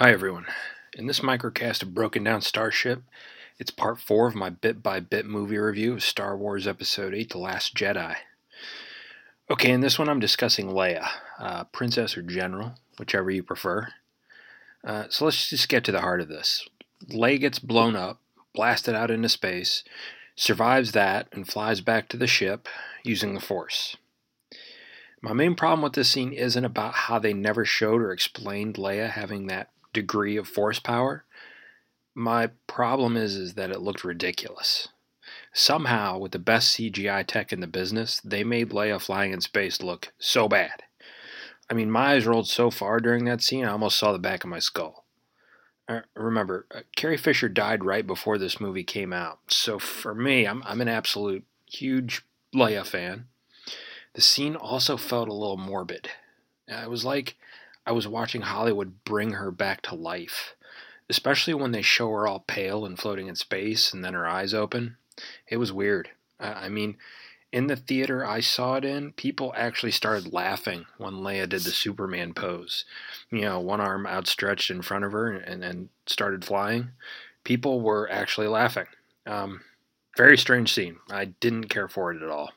Hi, everyone. In this microcast of Broken Down Starship, it's part four of my bit by bit movie review of Star Wars Episode 8 The Last Jedi. Okay, in this one, I'm discussing Leia, uh, Princess or General, whichever you prefer. Uh, so let's just get to the heart of this. Leia gets blown up, blasted out into space, survives that, and flies back to the ship using the Force. My main problem with this scene isn't about how they never showed or explained Leia having that degree of force power. My problem is is that it looked ridiculous. Somehow, with the best CGI tech in the business, they made Leia flying in space look so bad. I mean, my eyes rolled so far during that scene, I almost saw the back of my skull. Uh, remember, uh, Carrie Fisher died right before this movie came out, so for me, I'm, I'm an absolute huge Leia fan. The scene also felt a little morbid. It was like I was watching Hollywood bring her back to life, especially when they show her all pale and floating in space and then her eyes open. It was weird. I mean, in the theater I saw it in, people actually started laughing when Leia did the Superman pose. You know, one arm outstretched in front of her and then started flying. People were actually laughing. Um, very strange scene. I didn't care for it at all.